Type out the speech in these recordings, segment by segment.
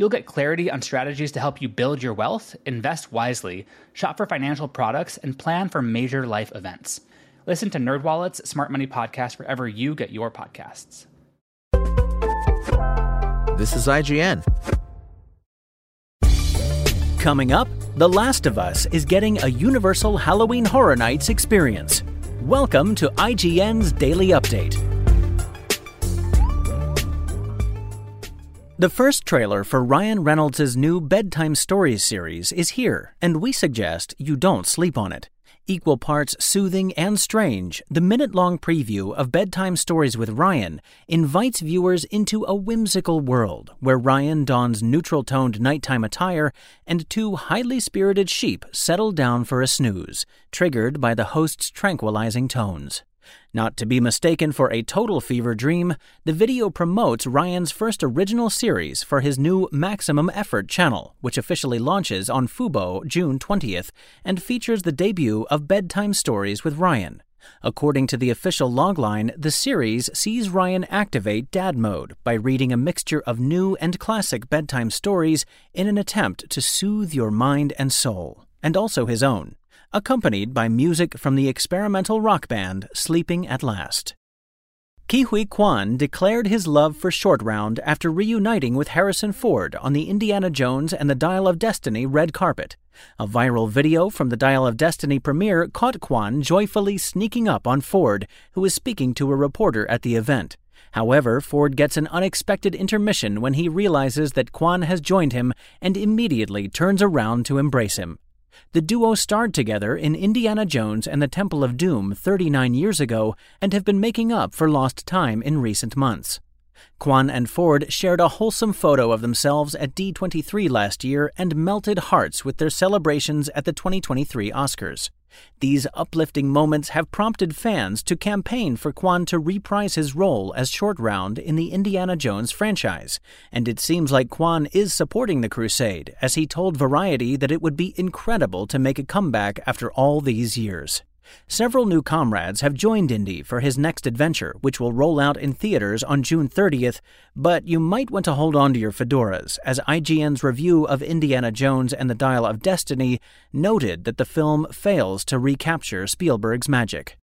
You'll get clarity on strategies to help you build your wealth, invest wisely, shop for financial products, and plan for major life events. Listen to NerdWallet's Smart Money Podcast wherever you get your podcasts. This is IGN. Coming up, The Last of Us is getting a Universal Halloween Horror Nights experience. Welcome to IGN's Daily Update. The first trailer for Ryan Reynolds' new Bedtime Stories series is here, and we suggest you don't sleep on it. Equal parts soothing and strange, the minute long preview of Bedtime Stories with Ryan invites viewers into a whimsical world where Ryan dons neutral toned nighttime attire and two highly spirited sheep settle down for a snooze, triggered by the host's tranquilizing tones. Not to be mistaken for a total fever dream, the video promotes Ryan's first original series for his new Maximum Effort channel, which officially launches on Fubo June 20th and features the debut of Bedtime Stories with Ryan. According to the official logline, the series sees Ryan activate dad mode by reading a mixture of new and classic bedtime stories in an attempt to soothe your mind and soul, and also his own accompanied by music from the experimental rock band Sleeping at Last. Ke Huy Quan declared his love for Short Round after reuniting with Harrison Ford on the Indiana Jones and the Dial of Destiny red carpet. A viral video from the Dial of Destiny premiere caught Quan joyfully sneaking up on Ford, who was speaking to a reporter at the event. However, Ford gets an unexpected intermission when he realizes that Quan has joined him and immediately turns around to embrace him. The duo starred together in Indiana Jones and the Temple of Doom 39 years ago and have been making up for lost time in recent months. Quan and Ford shared a wholesome photo of themselves at D23 last year and melted hearts with their celebrations at the 2023 Oscars. These uplifting moments have prompted fans to campaign for Quan to reprise his role as Short Round in the Indiana Jones franchise, and it seems like Quan is supporting the crusade, as he told Variety that it would be incredible to make a comeback after all these years. Several new comrades have joined Indy for his next adventure, which will roll out in theaters on June 30th, but you might want to hold on to your fedoras, as IGN's review of Indiana Jones and the Dial of Destiny noted that the film fails to recapture Spielberg's magic.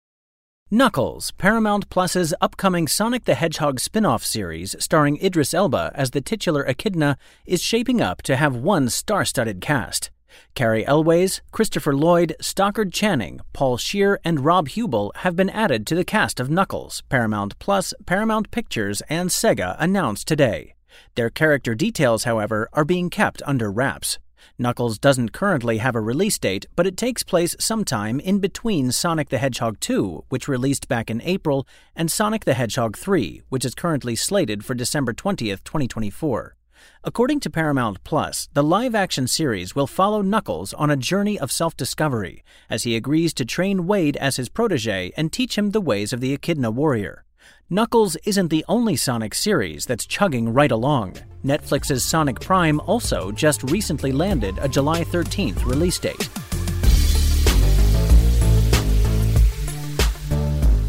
Knuckles, Paramount Plus's upcoming Sonic the Hedgehog spin-off series starring Idris Elba as the titular echidna, is shaping up to have one star-studded cast. Cary Elwes, Christopher Lloyd, Stockard Channing, Paul Scheer, and Rob Huebel have been added to the cast of Knuckles, Paramount Plus, Paramount Pictures, and Sega announced today. Their character details, however, are being kept under wraps. Knuckles doesn't currently have a release date, but it takes place sometime in between Sonic the Hedgehog 2, which released back in April, and Sonic the Hedgehog 3, which is currently slated for December 20th, 2024. According to Paramount Plus, the live action series will follow Knuckles on a journey of self discovery as he agrees to train Wade as his protege and teach him the ways of the Echidna warrior. Knuckles isn't the only Sonic series that's chugging right along. Netflix's Sonic Prime also just recently landed a July 13th release date.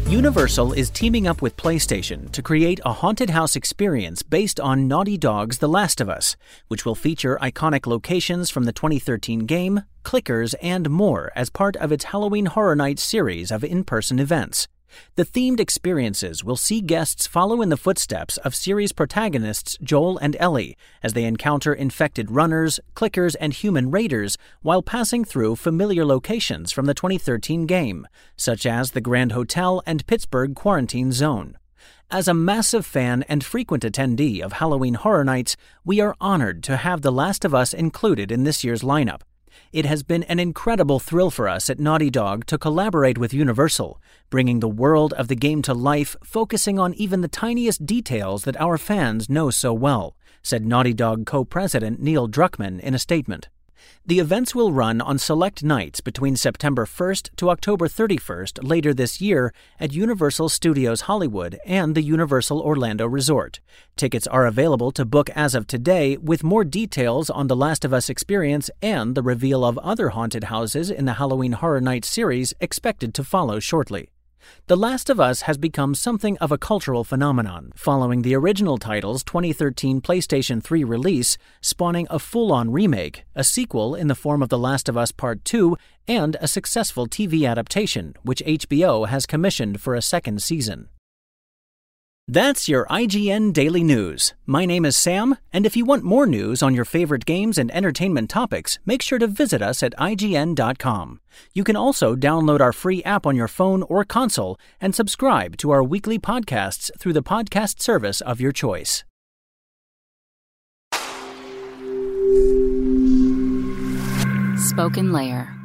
Universal is teaming up with PlayStation to create a haunted house experience based on Naughty Dog's The Last of Us, which will feature iconic locations from the 2013 game, clickers, and more as part of its Halloween Horror Nights series of in person events. The themed experiences will see guests follow in the footsteps of series protagonists Joel and Ellie as they encounter infected runners, clickers, and human raiders while passing through familiar locations from the 2013 game, such as the Grand Hotel and Pittsburgh Quarantine Zone. As a massive fan and frequent attendee of Halloween Horror Nights, we are honored to have The Last of Us included in this year's lineup. It has been an incredible thrill for us at Naughty Dog to collaborate with Universal, bringing the world of the game to life, focusing on even the tiniest details that our fans know so well, said Naughty Dog co president Neil Druckmann in a statement. The events will run on select nights between September 1st to October 31st later this year at Universal Studios Hollywood and the Universal Orlando Resort. Tickets are available to book as of today, with more details on the Last of Us experience and the reveal of other haunted houses in the Halloween Horror Nights series expected to follow shortly. The Last of Us has become something of a cultural phenomenon, following the original title's 2013 PlayStation 3 release, spawning a full on remake, a sequel in the form of The Last of Us Part 2, and a successful TV adaptation, which HBO has commissioned for a second season. That's your IGN Daily News. My name is Sam, and if you want more news on your favorite games and entertainment topics, make sure to visit us at IGN.com. You can also download our free app on your phone or console and subscribe to our weekly podcasts through the podcast service of your choice. Spoken Layer.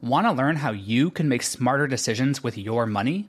Want to learn how you can make smarter decisions with your money?